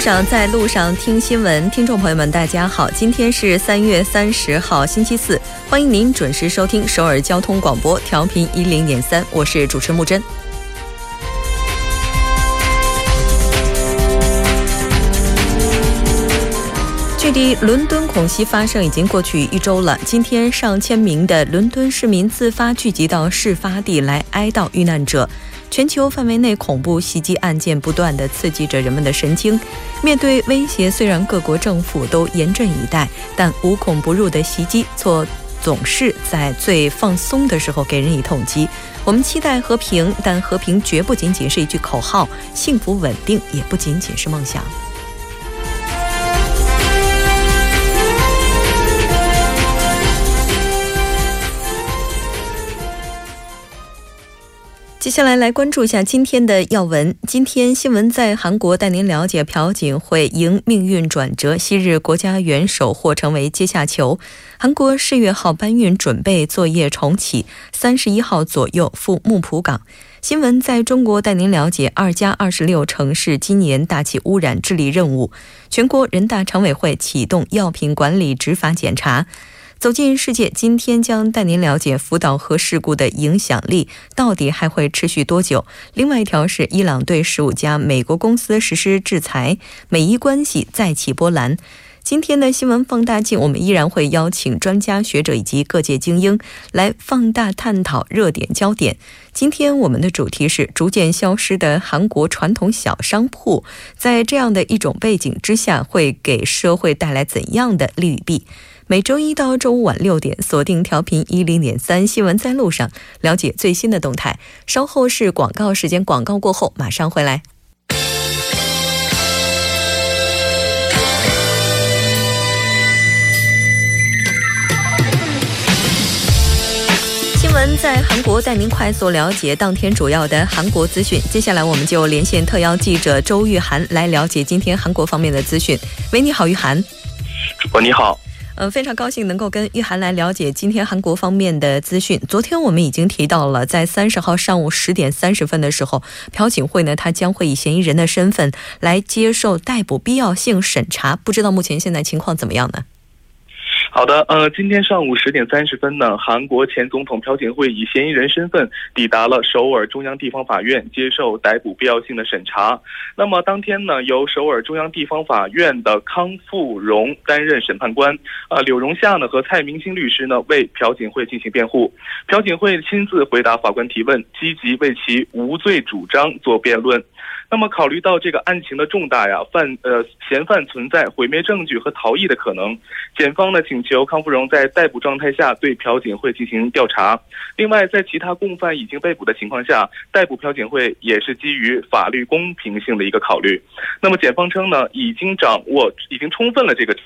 上，在路上听新闻。听众朋友们，大家好，今天是三月三十号，星期四，欢迎您准时收听首尔交通广播，调频一零点三，我是主持木真。距离伦敦恐袭发生已经过去一周了。今天，上千名的伦敦市民自发聚集到事发地来哀悼遇难者。全球范围内恐怖袭击案件不断地刺激着人们的神经。面对威胁，虽然各国政府都严阵以待，但无孔不入的袭击却总是在最放松的时候给人以痛击。我们期待和平，但和平绝不仅仅是一句口号，幸福稳定也不仅仅是梦想。接下来来关注一下今天的要闻。今天新闻在韩国带您了解朴槿惠迎命运转折，昔日国家元首或成为阶下囚。韩国世越号搬运准备作业重启，三十一号左右赴木浦港。新闻在中国带您了解二加二十六城市今年大气污染治理任务。全国人大常委会启动药品管理执法检查。走进世界，今天将带您了解福岛核事故的影响力到底还会持续多久。另外一条是伊朗对十五家美国公司实施制裁，美伊关系再起波澜。今天的新闻放大镜，我们依然会邀请专家学者以及各界精英来放大探讨热点焦点。今天我们的主题是逐渐消失的韩国传统小商铺，在这样的一种背景之下，会给社会带来怎样的利与弊？每周一到周五晚六点，锁定调频一零点三新闻在路上，了解最新的动态。稍后是广告时间，广告过后马上回来。新闻在韩国，带您快速了解当天主要的韩国资讯。接下来，我们就连线特邀记者周玉涵来了解今天韩国方面的资讯。喂，你好，玉涵。主播你好。嗯，非常高兴能够跟玉涵来了解今天韩国方面的资讯。昨天我们已经提到了，在三十号上午十点三十分的时候，朴槿惠呢，她将会以嫌疑人的身份来接受逮捕必要性审查。不知道目前现在情况怎么样呢？好的，呃，今天上午十点三十分呢，韩国前总统朴槿惠以嫌疑人身份抵达了首尔中央地方法院，接受逮捕必要性的审查。那么当天呢，由首尔中央地方法院的康富荣担任审判官，呃，柳荣夏呢和蔡明星律师呢为朴槿惠进行辩护。朴槿惠亲自回答法官提问，积极为其无罪主张做辩论。那么，考虑到这个案情的重大呀，犯呃嫌犯存在毁灭证据和逃逸的可能，检方呢请求康富荣在逮捕状态下对朴槿惠进行调查。另外，在其他共犯已经被捕的情况下，逮捕朴槿惠也是基于法律公平性的一个考虑。那么，检方称呢，已经掌握、已经充分了这个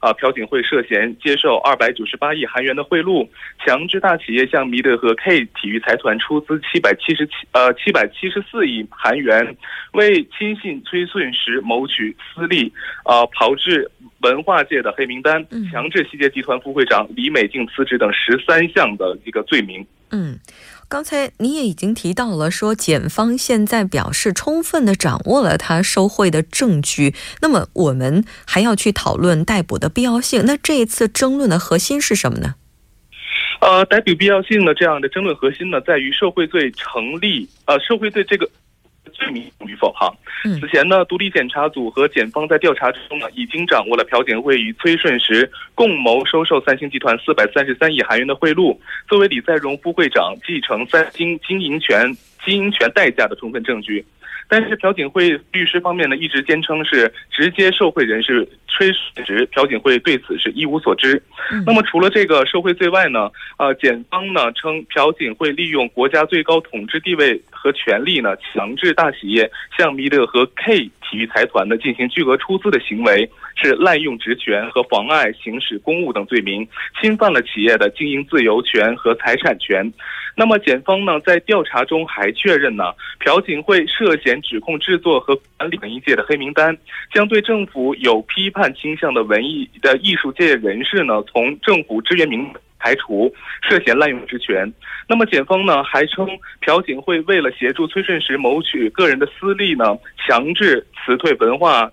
啊，朴槿惠涉嫌接受二百九十八亿韩元的贿赂，强制大企业向弥德和 K 体育财团出资七百七十七呃七百七十四亿韩元。为亲信崔顺实谋取私利，啊，炮制文化界的黑名单，强制西捷集团副会长李美静辞职等十三项的一个罪名。嗯，刚才你也已经提到了，说检方现在表示充分的掌握了他受贿的证据，那么我们还要去讨论逮捕的必要性。那这一次争论的核心是什么呢？呃，逮捕必要性的这样的争论核心呢，在于受贿罪成立，呃，受贿罪这个。罪名与否？哈，此前呢，独立检查组和检方在调查中呢，已经掌握了朴槿惠与崔顺实共谋收受三星集团四百三十三亿韩元的贿赂，作为李在镕副会长继承三星经营权经营权代价的充分证据。但是朴槿惠律师方面呢，一直坚称是直接受贿人是崔顺实，朴槿惠对此是一无所知。那么除了这个受贿罪外呢，呃，检方呢称朴槿惠利用国家最高统治地位和权力呢，强制大企业向弥勒和 K 体育财团呢进行巨额出资的行为，是滥用职权和妨碍行使公务等罪名，侵犯了企业的经营自由权和财产权。那么，检方呢在调查中还确认呢，朴槿惠涉嫌指控制作和管理文艺界的黑名单，将对政府有批判倾向的文艺的艺术界人士呢，从政府支援名排除，涉嫌滥用职权。那么检方呢还称，朴槿惠为了协助崔顺实谋取个人的私利呢，强制辞退文化。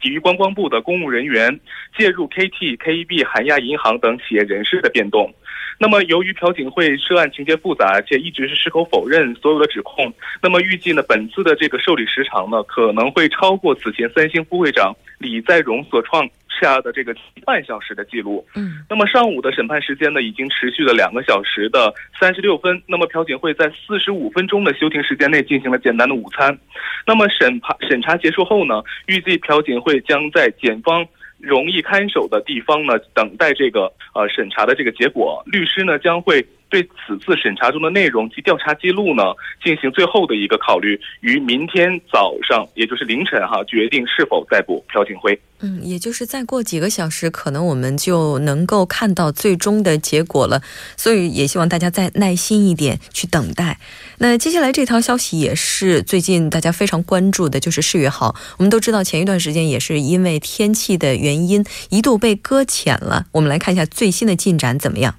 体育观光部的公务人员介入 KT、KEB、韩亚银行等企业人事的变动。那么，由于朴槿惠涉案情节复杂，且一直是矢口否认所有的指控，那么预计呢，本次的这个受理时长呢，可能会超过此前三星副会长李在镕所创。下的这个半小时的记录，嗯，那么上午的审判时间呢，已经持续了两个小时的三十六分。那么朴槿惠在四十五分钟的休庭时间内进行了简单的午餐。那么审判审查结束后呢，预计朴槿惠将在检方容易看守的地方呢，等待这个呃审查的这个结果。律师呢将会。对此次审查中的内容及调查记录呢，进行最后的一个考虑，于明天早上，也就是凌晨哈，决定是否逮捕朴槿惠。嗯，也就是再过几个小时，可能我们就能够看到最终的结果了。所以也希望大家再耐心一点去等待。那接下来这条消息也是最近大家非常关注的，就是世越号。我们都知道，前一段时间也是因为天气的原因，一度被搁浅了。我们来看一下最新的进展怎么样。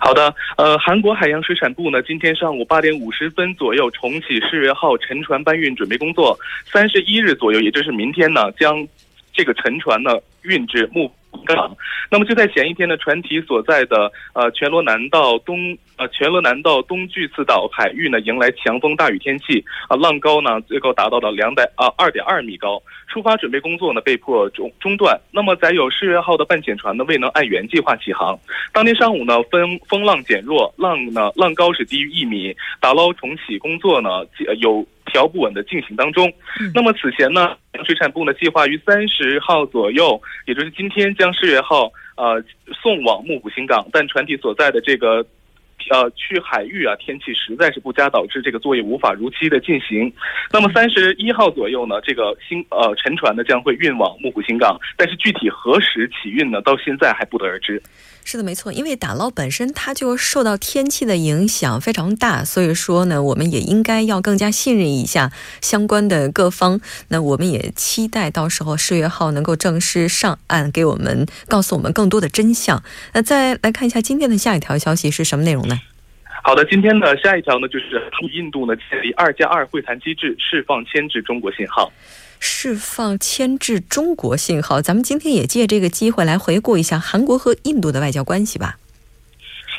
好的，呃，韩国海洋水产部呢，今天上午八点五十分左右重启世越号沉船搬运准备工作，三十一日左右，也就是明天呢，将这个沉船呢运至目港。那么就在前一天呢，船体所在的呃全罗南道东呃全罗南道东巨次岛海域呢，迎来强风大雨天气啊，浪高呢最高达到了两百啊二点二米高。出发准备工作呢被迫中中断。那么载有世越号的半潜船呢未能按原计划起航。当天上午呢风风浪减弱，浪呢浪高是低于一米，打捞重启工作呢有条不紊的进行当中。那么此前呢水产部呢计划于三十号左右，也就是今天将世越号呃送往木浦新港，但船体所在的这个。呃，去海域啊，天气实在是不佳，导致这个作业无法如期的进行。那么三十一号左右呢，这个新呃沉船呢将会运往木湖新港，但是具体何时起运呢，到现在还不得而知。是的，没错，因为打捞本身它就受到天气的影响非常大，所以说呢，我们也应该要更加信任一下相关的各方。那我们也期待到时候世越号能够正式上岸，给我们告诉我们更多的真相。那再来看一下今天的下一条消息是什么内容？好的，今天呢下一条呢，就是印度呢建立二加二会谈机制，释放牵制中国信号。释放牵制中国信号，咱们今天也借这个机会来回顾一下韩国和印度的外交关系吧。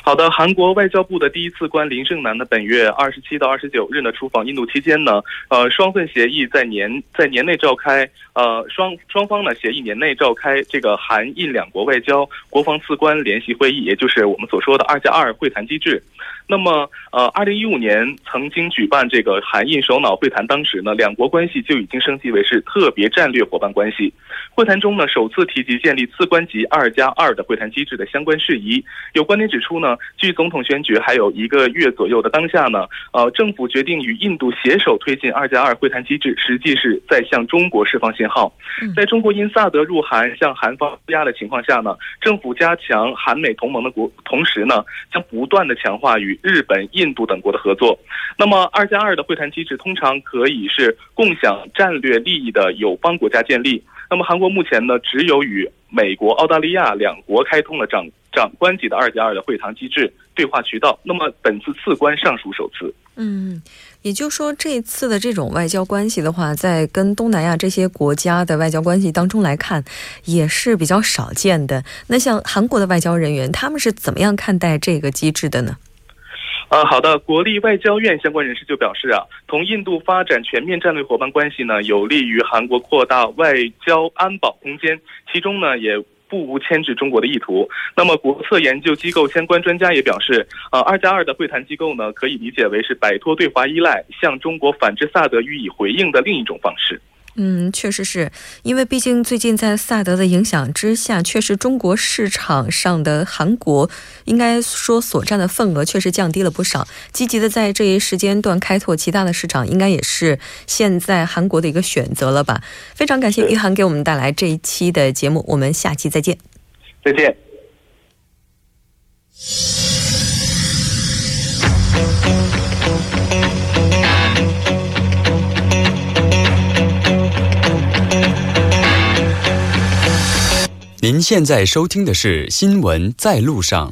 好的，韩国外交部的第一次官林胜男呢，本月二十七到二十九日呢出访印度期间呢，呃，双份协议在年在年内召开，呃，双双方呢协议年内召开这个韩印两国外交国防次官联席会议，也就是我们所说的二加二会谈机制。那么，呃，二零一五年曾经举办这个韩印首脑会谈，当时呢，两国关系就已经升级为是特别战略伙伴关系。会谈中呢，首次提及建立次官级二加二的会谈机制的相关事宜。有观点指出呢，距总统选举还有一个月左右的当下呢，呃，政府决定与印度携手推进二加二会谈机制，实际是在向中国释放信号。在中国因萨德入韩向韩方施压的情况下呢，政府加强韩美同盟的国，同时呢，将不断的强化与日本、印度等国的合作。那么，二加二的会谈机制通常可以是共享战略利益的友邦国家建立。那么，韩国目前呢，只有与美国、澳大利亚两国开通了长长官级的二加二的会谈机制对话渠道。那么，本次次官尚属首次。嗯，也就是说，这次的这种外交关系的话，在跟东南亚这些国家的外交关系当中来看，也是比较少见的。那像韩国的外交人员，他们是怎么样看待这个机制的呢？呃，好的，国立外交院相关人士就表示啊，同印度发展全面战略伙伴关系呢，有利于韩国扩大外交安保空间，其中呢也不无牵制中国的意图。那么，国策研究机构相关专家也表示，呃，二加二的会谈机构呢，可以理解为是摆脱对华依赖，向中国反制萨德予以回应的另一种方式。嗯，确实是因为毕竟最近在萨德的影响之下，确实中国市场上的韩国应该说所占的份额确实降低了不少。积极的在这一时间段开拓其他的市场，应该也是现在韩国的一个选择了吧？非常感谢玉涵给我们带来这一期的节目，我们下期再见。再见。您现在收听的是《新闻在路上》。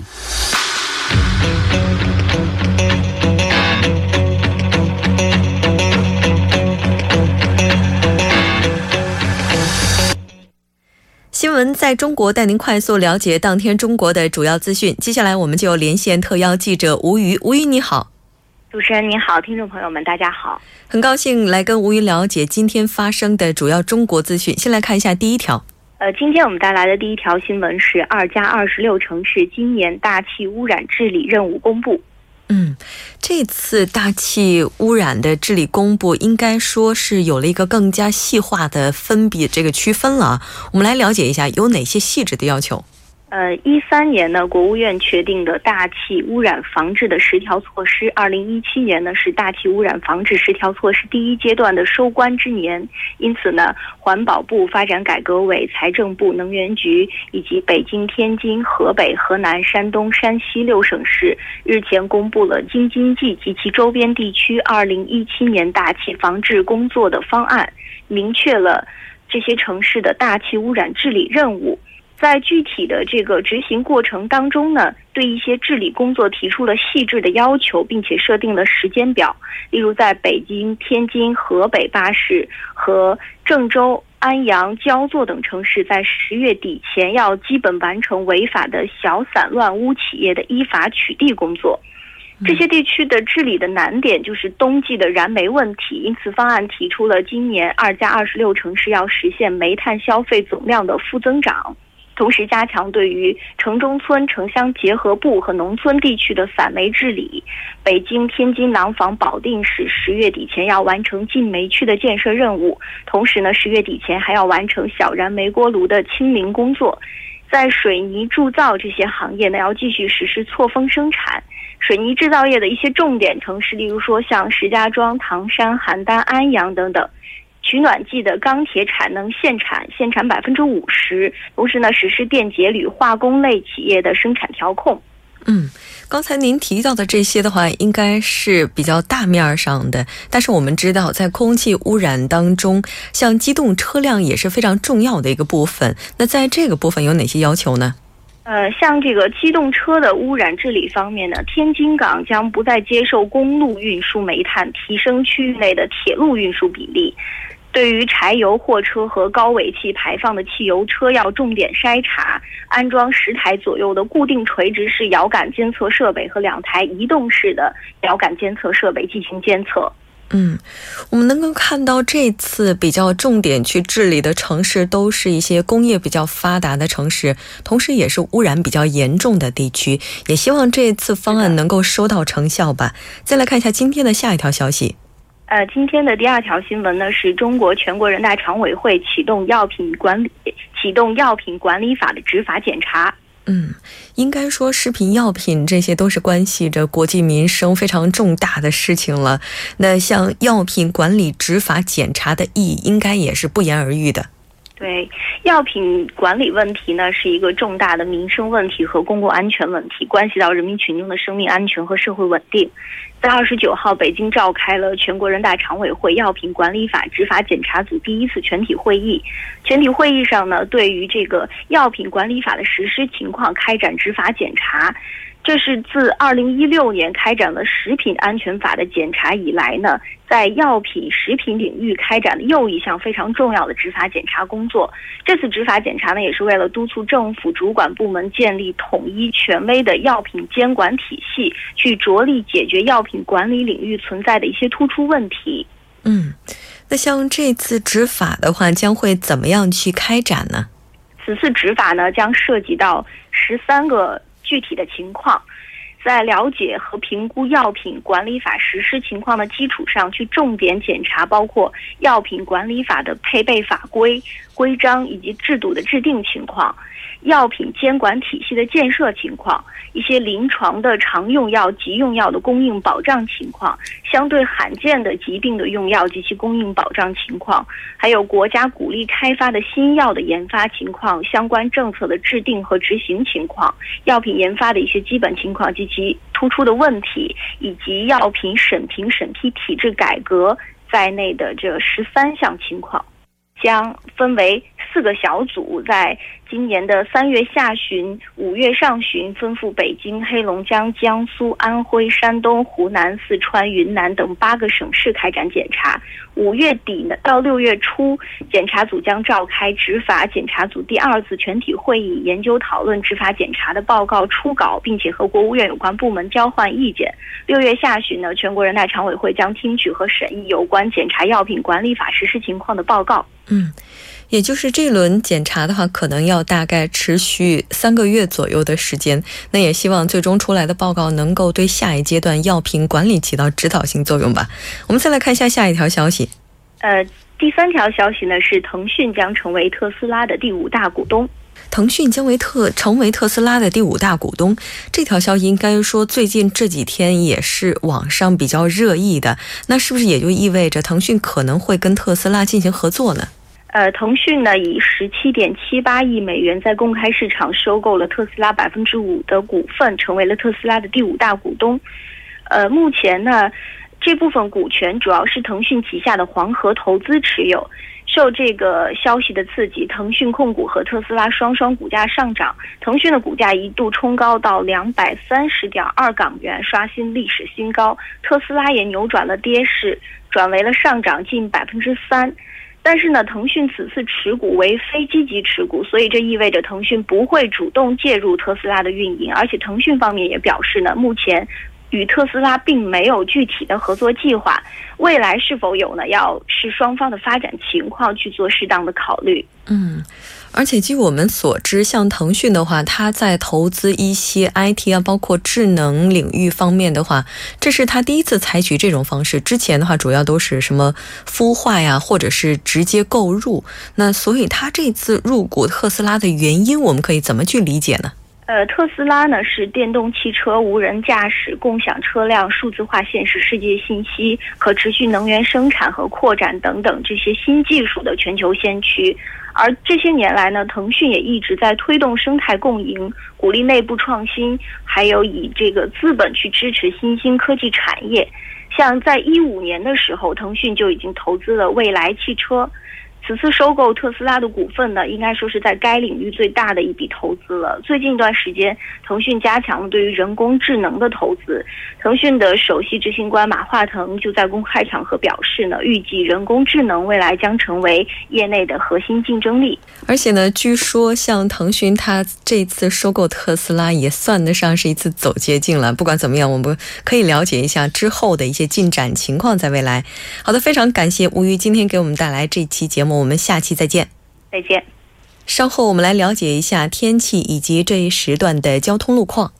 新闻在中国带您快速了解当天中国的主要资讯。接下来我们就连线特邀记者吴瑜。吴瑜你好，主持人您好，听众朋友们大家好，很高兴来跟吴瑜了解今天发生的主要中国资讯。先来看一下第一条。呃，今天我们带来的第一条新闻是二加二十六城市今年大气污染治理任务公布。嗯，这次大气污染的治理公布，应该说是有了一个更加细化的分比这个区分了。我们来了解一下有哪些细致的要求。呃，一三年呢，国务院确定的大气污染防治的十条措施，二零一七年呢是大气污染防治十条措施第一阶段的收官之年。因此呢，环保部、发展改革委、财政部、能源局以及北京、天津、河北、河南、山东、山西六省市日前公布了京津冀及其周边地区二零一七年大气防治工作的方案，明确了这些城市的大气污染治理任务。在具体的这个执行过程当中呢，对一些治理工作提出了细致的要求，并且设定了时间表。例如，在北京、天津、河北八市和郑州、安阳、焦作等城市，在十月底前要基本完成违法的小散乱污企业的依法取缔工作。这些地区的治理的难点就是冬季的燃煤问题，因此方案提出了今年二加二十六城市要实现煤炭消费总量的负增长。同时加强对于城中村、城乡结合部和农村地区的散煤治理。北京、天津、廊坊、保定市十月底前要完成禁煤区的建设任务，同时呢，十月底前还要完成小燃煤锅炉的清零工作。在水泥铸造这些行业呢，要继续实施错峰生产。水泥制造业的一些重点城市，例如说像石家庄、唐山、邯郸、安阳等等。取暖季的钢铁产能限产，限产百分之五十。同时呢，实施电解铝化工类企业的生产调控。嗯，刚才您提到的这些的话，应该是比较大面上的。但是我们知道，在空气污染当中，像机动车辆也是非常重要的一个部分。那在这个部分有哪些要求呢？呃，像这个机动车的污染治理方面呢，天津港将不再接受公路运输煤炭，提升区域内的铁路运输比例。对于柴油货车和高尾气排放的汽油车，要重点筛查，安装十台左右的固定垂直式遥感监测设备和两台移动式的遥感监测设备进行监测。嗯，我们能够看到这次比较重点去治理的城市，都是一些工业比较发达的城市，同时也是污染比较严重的地区。也希望这次方案能够收到成效吧。再来看一下今天的下一条消息。呃，今天的第二条新闻呢，是中国全国人大常委会启动药品管理启动药品管理法的执法检查。嗯，应该说食品药品这些都是关系着国计民生非常重大的事情了。那像药品管理执法检查的意义，应该也是不言而喻的。对，药品管理问题呢，是一个重大的民生问题和公共安全问题，关系到人民群众的生命安全和社会稳定。在二十九号，北京召开了全国人大常委会药品管理法执法检查组第一次全体会议。全体会议上呢，对于这个药品管理法的实施情况开展执法检查。这是自二零一六年开展了食品安全法的检查以来呢，在药品、食品领域开展的又一项非常重要的执法检查工作。这次执法检查呢，也是为了督促政府主管部门建立统一权威的药品监管体系，去着力解决药品管理领域存在的一些突出问题。嗯，那像这次执法的话，将会怎么样去开展呢？此次执法呢，将涉及到十三个。具体的情况，在了解和评估药品管理法实施情况的基础上，去重点检查包括药品管理法的配备法规、规章以及制度的制定情况。药品监管体系的建设情况，一些临床的常用药、急用药的供应保障情况，相对罕见的疾病的用药及其供应保障情况，还有国家鼓励开发的新药的研发情况、相关政策的制定和执行情况，药品研发的一些基本情况及其突出的问题，以及药品审评审批体制改革在内的这十三项情况，将分为。四个小组，在今年的三月下旬、五月上旬，分赴北京、黑龙江、江苏、安徽、山东、湖南、四川、云南等八个省市开展检查。五月底呢到六月初，检查组将召开执法检查组第二次全体会议，研究讨论执法检查的报告初稿，并且和国务院有关部门交换意见。六月下旬呢，全国人大常委会将听取和审议有关检查药品管理法实施情况的报告。嗯。也就是这轮检查的话，可能要大概持续三个月左右的时间。那也希望最终出来的报告能够对下一阶段药品管理起到指导性作用吧。我们再来看一下下一条消息。呃，第三条消息呢是腾讯将成为特斯拉的第五大股东。腾讯将为特成为特斯拉的第五大股东，这条消息应该说最近这几天也是网上比较热议的。那是不是也就意味着腾讯可能会跟特斯拉进行合作呢？呃，腾讯呢以十七点七八亿美元在公开市场收购了特斯拉百分之五的股份，成为了特斯拉的第五大股东。呃，目前呢，这部分股权主要是腾讯旗下的黄河投资持有。受这个消息的刺激，腾讯控股和特斯拉双双股价上涨，腾讯的股价一度冲高到两百三十点二港元，刷新历史新高。特斯拉也扭转了跌势，转为了上涨近百分之三。但是呢，腾讯此次持股为非积极持股，所以这意味着腾讯不会主动介入特斯拉的运营，而且腾讯方面也表示呢，目前与特斯拉并没有具体的合作计划，未来是否有呢，要视双方的发展情况去做适当的考虑。嗯。而且据我们所知，像腾讯的话，它在投资一些 IT 啊，包括智能领域方面的话，这是它第一次采取这种方式。之前的话，主要都是什么孵化呀，或者是直接购入。那所以它这次入股特斯拉的原因，我们可以怎么去理解呢？呃，特斯拉呢是电动汽车、无人驾驶、共享车辆、数字化现实世界信息、可持续能源生产和扩展等等这些新技术的全球先驱。而这些年来呢，腾讯也一直在推动生态共赢，鼓励内部创新，还有以这个资本去支持新兴科技产业。像在一五年的时候，腾讯就已经投资了蔚来汽车。此次收购特斯拉的股份呢，应该说是在该领域最大的一笔投资了。最近一段时间，腾讯加强了对于人工智能的投资。腾讯的首席执行官马化腾就在公开场合表示呢，预计人工智能未来将成为业内的核心竞争力。而且呢，据说像腾讯它这次收购特斯拉也算得上是一次走捷径了。不管怎么样，我们可以了解一下之后的一些进展情况，在未来。好的，非常感谢吴瑜今天给我们带来这期节目。我们下期再见，再见。稍后我们来了解一下天气以及这一时段的交通路况。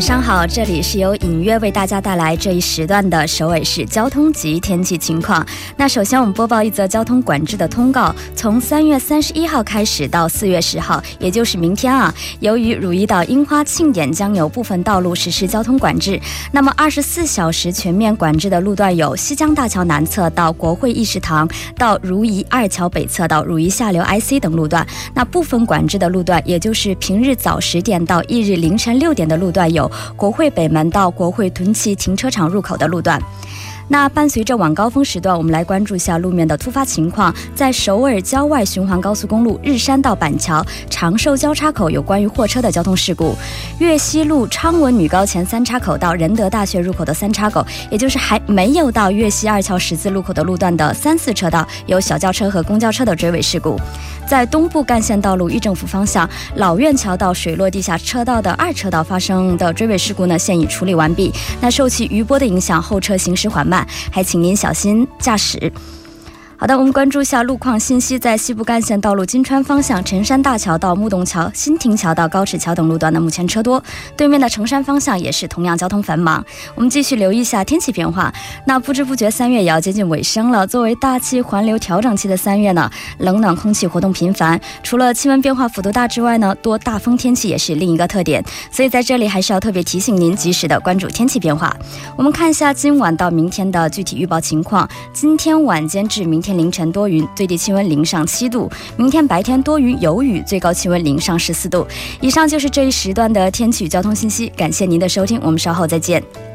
晚上好，这里是由隐约为大家带来这一时段的首尾市交通及天气情况。那首先我们播报一则交通管制的通告：从三月三十一号开始到四月十号，也就是明天啊，由于汝矣岛樱花庆典将有部分道路实施交通管制。那么二十四小时全面管制的路段有西江大桥南侧到国会议事堂，到如懿二桥北侧到如懿下流 IC 等路段。那部分管制的路段，也就是平日早十点到翌日凌晨六点的路段有。国会北门到国会屯崎停车场入口的路段。那伴随着晚高峰时段，我们来关注一下路面的突发情况。在首尔郊外循环高速公路日山到板桥长寿交叉口有关于货车的交通事故。越西路昌文女高前三叉口到仁德大学入口的三叉口，也就是还没有到岳西二桥十字路口的路段的三四车道，有小轿车和公交车的追尾事故。在东部干线道路裕政府方向老院桥到水落地下车道的二车道发生的追尾事故呢，现已处理完毕。那受其余波的影响，后车行驶缓慢。还请您小心驾驶。好的，我们关注一下路况信息，在西部干线道路金川方向陈山大桥到木洞桥、新亭桥到高尺桥等路段呢，目前车多。对面的城山方向也是同样交通繁忙。我们继续留意一下天气变化。那不知不觉三月也要接近尾声了。作为大气环流调整期的三月呢，冷暖空气活动频繁，除了气温变化幅度大之外呢，多大风天气也是另一个特点。所以在这里还是要特别提醒您，及时的关注天气变化。我们看一下今晚到明天的具体预报情况。今天晚间至明天。凌晨多云，最低气温零上七度。明天白天多云有雨，最高气温零上十四度。以上就是这一时段的天气与交通信息，感谢您的收听，我们稍后再见。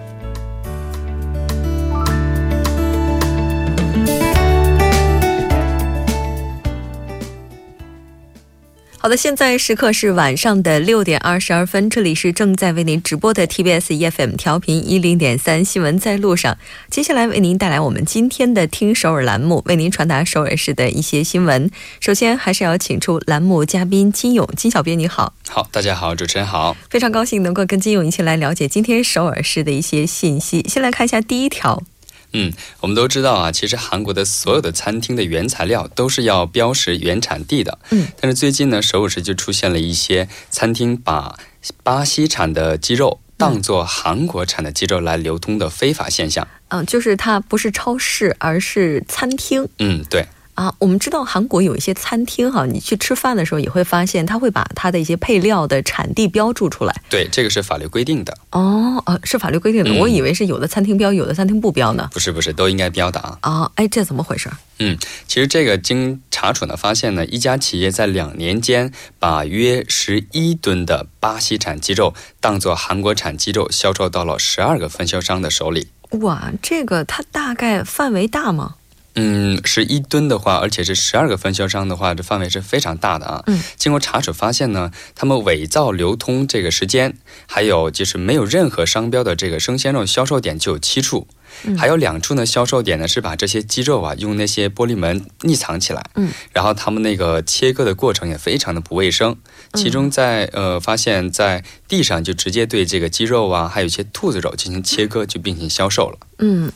好的，现在时刻是晚上的六点二十二分，这里是正在为您直播的 TBS EFM 调频一零点三新闻在路上。接下来为您带来我们今天的听首尔栏目，为您传达首尔市的一些新闻。首先还是要请出栏目嘉宾金勇，金小编你好。好，大家好，主持人好，非常高兴能够跟金勇一起来了解今天首尔市的一些信息。先来看一下第一条。嗯，我们都知道啊，其实韩国的所有的餐厅的原材料都是要标识原产地的。嗯，但是最近呢，首尔市就出现了一些餐厅把巴西产的鸡肉当做韩国产的鸡肉来流通的非法现象。嗯，就是它不是超市，而是餐厅。嗯，对。啊，我们知道韩国有一些餐厅哈，你去吃饭的时候也会发现，他会把它的一些配料的产地标注出来。对，这个是法律规定的。哦，啊，是法律规定的。我以为是有的餐厅标，有的餐厅不标呢。不是，不是，都应该标的啊。啊，哎，这怎么回事？嗯，其实这个经查处呢，发现呢，一家企业在两年间把约十一吨的巴西产鸡肉当做韩国产鸡肉销售到了十二个分销商的手里。哇，这个它大概范围大吗？嗯，十一吨的话，而且是十二个分销商的话，这范围是非常大的啊。嗯，经过查处发现呢，他们伪造流通这个时间，还有就是没有任何商标的这个生鲜肉销售点就有七处，还有两处呢销售点呢是把这些鸡肉啊用那些玻璃门匿藏起来。嗯，然后他们那个切割的过程也非常的不卫生，其中在呃发现在地上就直接对这个鸡肉啊，还有一些兔子肉进行切割就并行销售了。嗯。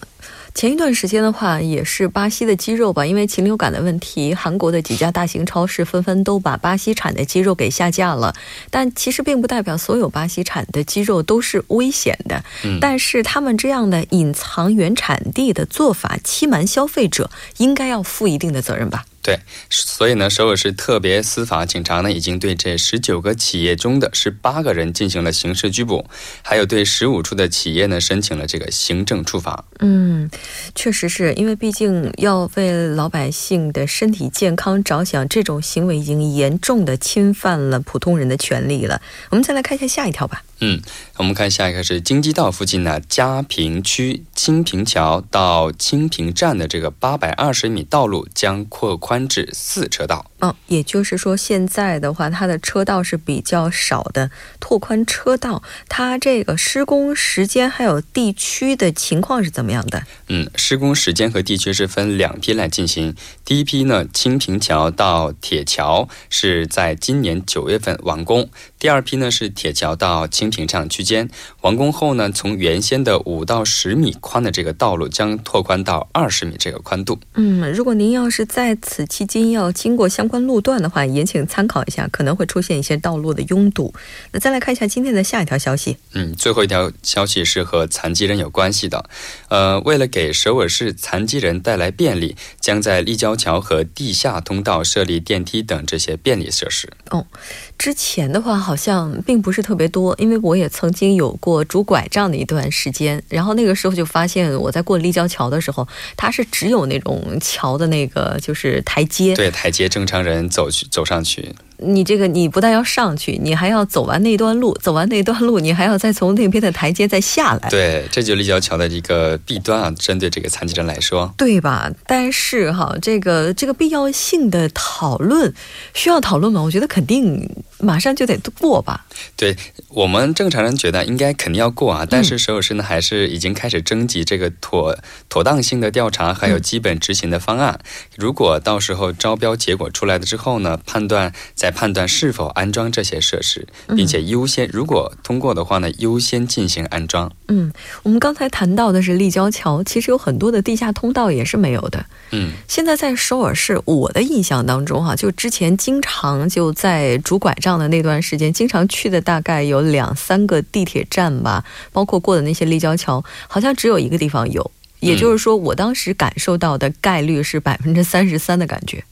前一段时间的话，也是巴西的鸡肉吧，因为禽流感的问题，韩国的几家大型超市纷纷都把巴西产的鸡肉给下架了。但其实并不代表所有巴西产的鸡肉都是危险的。嗯，但是他们这样的隐藏原产地的做法，欺瞒消费者，应该要负一定的责任吧。对，所以呢，首尔市特别司法警察呢，已经对这十九个企业中的十八个人进行了刑事拘捕，还有对十五处的企业呢，申请了这个行政处罚。嗯，确实是因为毕竟要为老百姓的身体健康着想，这种行为已经严重的侵犯了普通人的权利了。我们再来看一下下一条吧。嗯，我们看下一个是京畿道附近的嘉平区清平桥到清平站的这个八百二十米道路将扩宽至四车道。嗯，也就是说，现在的话，它的车道是比较少的，拓宽车道，它这个施工时间还有地区的情况是怎么样的？嗯，施工时间和地区是分两批来进行。第一批呢，清平桥到铁桥是在今年九月份完工；第二批呢，是铁桥到清平站区间完工后呢，从原先的五到十米宽的这个道路将拓宽到二十米这个宽度。嗯，如果您要是在此期间要经过相关路段的话，也请参考一下，可能会出现一些道路的拥堵。那再来看一下今天的下一条消息。嗯，最后一条消息是和残疾人有关系的。呃，为了给首尔市残疾人带来便利，将在立交桥和地下通道设立电梯等这些便利设施。哦，之前的话好像并不是特别多，因为我也曾经有过拄拐杖的一段时间，然后那个时候就发现我在过立交桥的时候，它是只有那种桥的那个就是台阶，对台阶正常。人走去走上去。你这个你不但要上去，你还要走完那段路，走完那段路，你还要再从那边的台阶再下来。对，这就立交桥的一个弊端啊，针对这个残疾人来说，对吧？但是哈，这个这个必要性的讨论需要讨论吗？我觉得肯定马上就得过吧。对我们正常人觉得应该肯定要过啊，但是首尔市呢还是已经开始征集这个妥妥当性的调查，还有基本执行的方案。如果到时候招标结果出来了之后呢，判断在再判断是否安装这些设施，并且优先如果通过的话呢，优先进行安装。嗯，我们刚才谈到的是立交桥，其实有很多的地下通道也是没有的。嗯，现在在首尔市，我的印象当中哈，就之前经常就在拄拐杖的那段时间，经常去的大概有两三个地铁站吧，包括过的那些立交桥，好像只有一个地方有。也就是说，我当时感受到的概率是百分之三十三的感觉。嗯，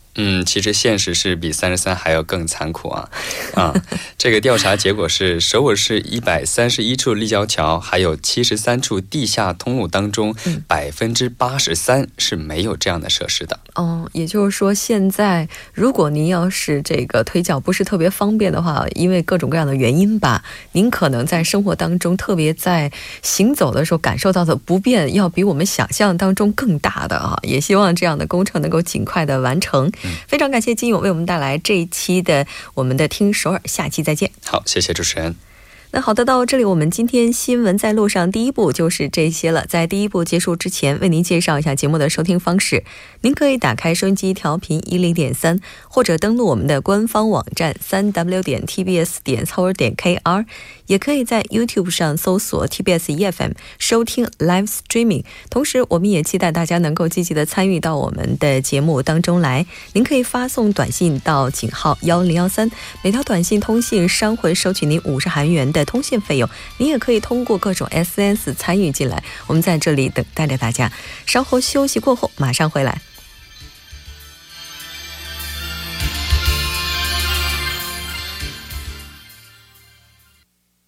其实现实是比三十三还要更残酷啊！啊，这个调查结果是，首尔市一百三十一处立交桥，还有七十三处地下通路当中，百分之八十三是没有这样的设施的。哦，也就是说，现在如果您要是这个腿脚不是特别方便的话，因为各种各样的原因吧，您可能在生活当中，特别在行走的时候感受到的不便，要比我们想象当中更大的啊！也希望这样的工程能够尽快的完成。非常感谢金勇为我们带来这一期的我们的听首尔，下期再见。好，谢谢主持人。那好的，到这里我们今天新闻在路上第一步就是这些了。在第一步结束之前，为您介绍一下节目的收听方式。您可以打开收音机调频一零点三，或者登录我们的官方网站三 w 点 tbs 点 c o 点 kr，也可以在 YouTube 上搜索 TBS EFM 收听 Live Streaming。同时，我们也期待大家能够积极的参与到我们的节目当中来。您可以发送短信到井号幺零幺三，每条短信通信商会收取您五十韩元的通信费用。你也可以通过各种 S S 参与进来。我们在这里等待着大家。稍后休息过后，马上回来。